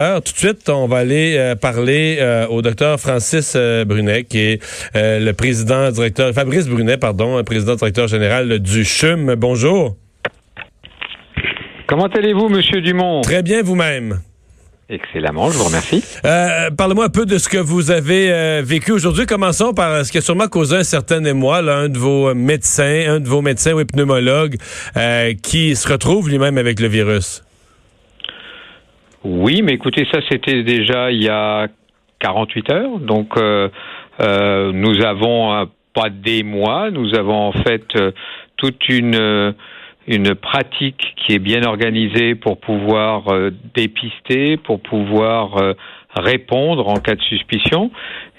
Alors, tout de suite, on va aller euh, parler euh, au docteur Francis euh, Brunet, qui est le président directeur, Fabrice Brunet, pardon, président directeur général du CHUM. Bonjour. Comment allez-vous, Monsieur Dumont? Très bien, vous-même. Excellemment, je vous remercie. Parlez-moi un peu de ce que vous avez vécu aujourd'hui. Commençons par ce qui a sûrement causé un certain émoi, là, un de vos médecins, un de vos médecins ou pneumologues, qui se retrouve lui-même avec le virus. Oui, mais écoutez, ça c'était déjà il y a 48 heures. Donc euh, euh, nous avons euh, pas des mois, nous avons en fait toute une une pratique qui est bien organisée pour pouvoir dépister, pour pouvoir répondre en cas de suspicion.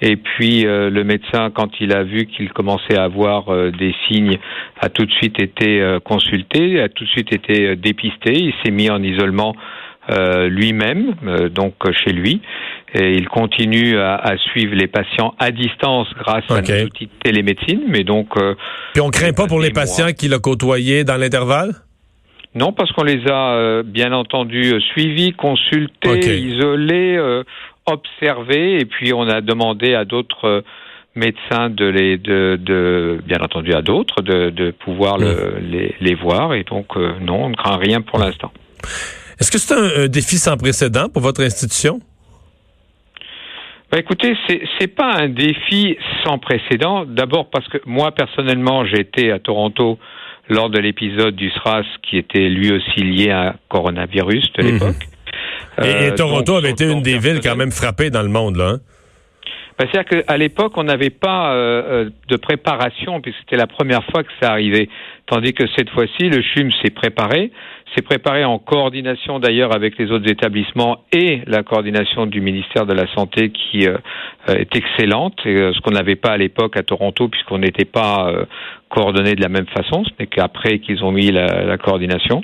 Et puis le médecin, quand il a vu qu'il commençait à avoir des signes, a tout de suite été consulté, a tout de suite été dépisté. Il s'est mis en isolement euh, lui-même, euh, donc chez lui, et il continue à, suivre les patients à distance grâce à nos outils de télémédecine. Mais donc, euh, puis on craint pas pour les patients qu'il a côtoyés dans l'intervalle? Non, parce qu'on les a bien entendu suivis, consultés, isolés, observés, et puis on a demandé à d'autres médecins de les de, de bien entendu à d'autres de, de pouvoir le, les, les voir. Et donc non on ne craint rien pour l'instant. Est-ce que c'est un, défi sans précédent pour votre institution? Ben écoutez, c'est c'est pas un défi sans précédent. D'abord parce que moi personnellement, j'étais à Toronto lors de l'épisode du SRAS qui était lui aussi lié à coronavirus de mhm. l'époque. Et, euh, Toronto avait été une des villes quand même frappées dans le monde là. Hein? Ben, C'est-à-dire qu'à l'époque, on n'avait pas euh, euh, de préparation, puisque c'était la première fois que ça arrivait. Tandis que cette fois-ci, le CHUM s'est préparé, s'est préparé en coordination d'ailleurs avec les autres établissements et la coordination du ministère de la Santé qui euh, est excellente, ce qu'on n'avait pas à l'époque à Toronto, puisqu'on n'était pas coordonné de la même façon, ce n'est qu'après qu'ils ont mis la, la coordination.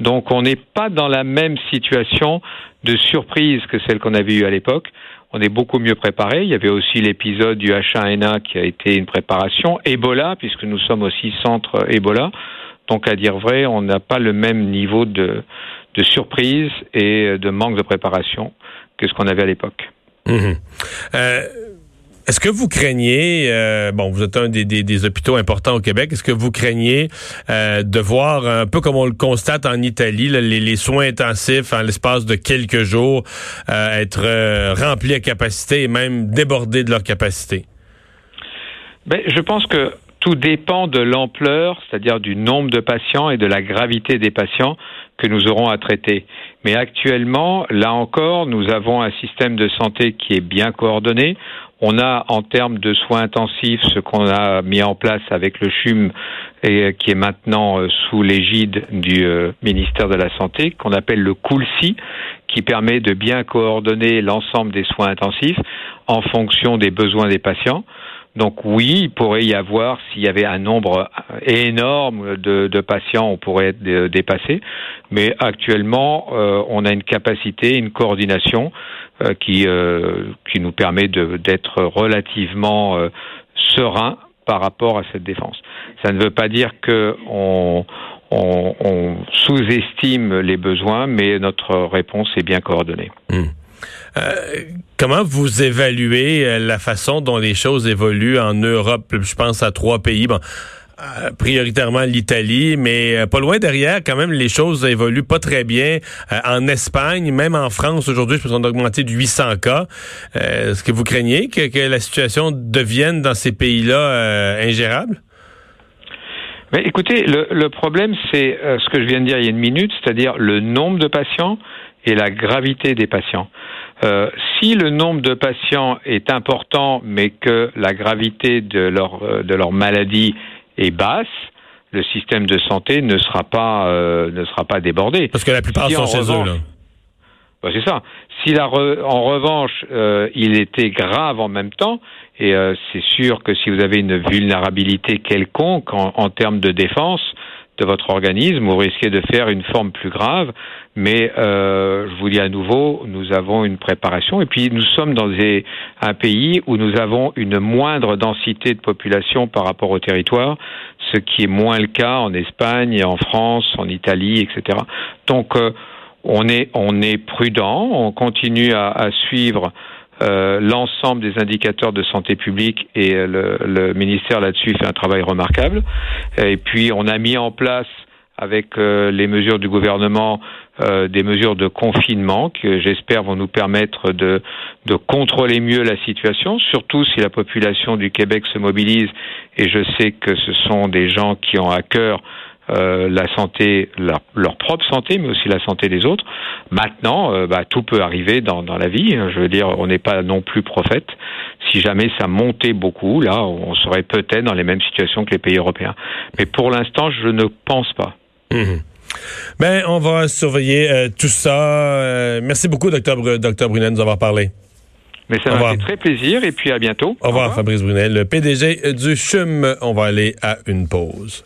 Donc on n'est pas dans la même situation de surprise que celle qu'on avait eue à l'époque on est beaucoup mieux préparé. Il y avait aussi l'épisode du H1N1 qui a été une préparation. Ebola, puisque nous sommes aussi centre Ebola. Donc, à dire vrai, on n'a pas le même niveau de, de surprise et de manque de préparation que ce qu'on avait à l'époque. Mmh. Est-ce que vous craignez, euh, bon, vous êtes un des, des, hôpitaux importants au Québec, est-ce que vous craignez euh, de voir, un peu comme on le constate en Italie, les, soins intensifs en l'espace de quelques jours euh, être remplis à capacité et même débordés de leur capacité? Ben, je pense que tout dépend de l'ampleur, c'est-à-dire du nombre de patients et de la gravité des patients que nous aurons à traiter. Mais actuellement, là encore, nous avons un système de santé qui est bien coordonné. On a en termes de soins intensifs ce qu'on a mis en place avec le CHUM et qui est maintenant euh, sous l'égide du euh, ministère de la Santé, qu'on appelle le COOLSI, qui permet de bien coordonner l'ensemble des soins intensifs en fonction des besoins des patients. Donc oui, il pourrait y avoir, s'il y avait un nombre énorme de, patients, on pourrait être dépassé. Mais actuellement, euh, on a une capacité, une coordination euh, qui, euh, qui nous permet d'être relativement serein par rapport à cette défense. Ça ne veut pas dire qu'on on, sous-estime les besoins, mais notre réponse est bien coordonnée. Hmm. Euh, comment vous évaluez euh, la façon dont les choses évoluent en Europe? Je pense à trois pays. Bon, euh, prioritairement l'Italie, mais pas loin derrière, quand même, les choses évoluent pas très bien. en Espagne, même en France, aujourd'hui, je pense qu'on a augmenté de 800 cas. Est-ce que vous craignez que, la situation devienne dans ces pays-là ingérable? Mais écoutez, le problème, c'est ce que je viens de dire il y a une minute, c'est-à-dire le nombre de patients et la gravité des patients. Euh, si le nombre de patients est important, mais que la gravité de leur, euh, de leur maladie est basse, le système de santé ne sera pas, euh, ne sera pas débordé. Parce que la plupart sont chez eux, là. Bah, c'est ça. Si la en revanche, euh, il était grave en même temps, et c'est sûr que si vous avez une vulnérabilité quelconque en, en termes de défense, de votre organisme, vous risquez de faire une forme plus grave. Mais euh, je vous dis à nouveau, nous avons une préparation. Et puis nous sommes dans un pays où nous avons une moindre densité de population par rapport au territoire, ce qui est moins le cas en Espagne, en France, en Italie, etc. Donc euh, on est, on est prudent, on continue à, à suivre euh, l'ensemble des indicateurs de santé publique et le, le ministère là-dessus fait un travail remarquable. Et puis on a mis en place avec euh, les mesures du gouvernement euh, des mesures de confinement que j'espère vont nous permettre de, de contrôler mieux la situation, surtout si la population du Québec se mobilise et je sais que ce sont des gens qui ont à cœur euh, la santé, leur, leur, propre santé, mais aussi la santé des autres. Maintenant, euh, bah, tout peut arriver dans, dans, la vie. Je veux dire, on n'est pas non plus prophète. Si jamais ça montait beaucoup, là, on serait peut-être dans les mêmes situations que les pays européens. Mais pour l'instant, je ne pense pas. Mmh. Ben, on va surveiller euh, tout ça. Merci beaucoup, docteur, docteur Brunet, de nous avoir parlé. Mais ça m'a fait très plaisir et puis à bientôt. Au revoir, Au revoir. Fabrice Brunet, le PDG du CHUM. On va aller à une pause.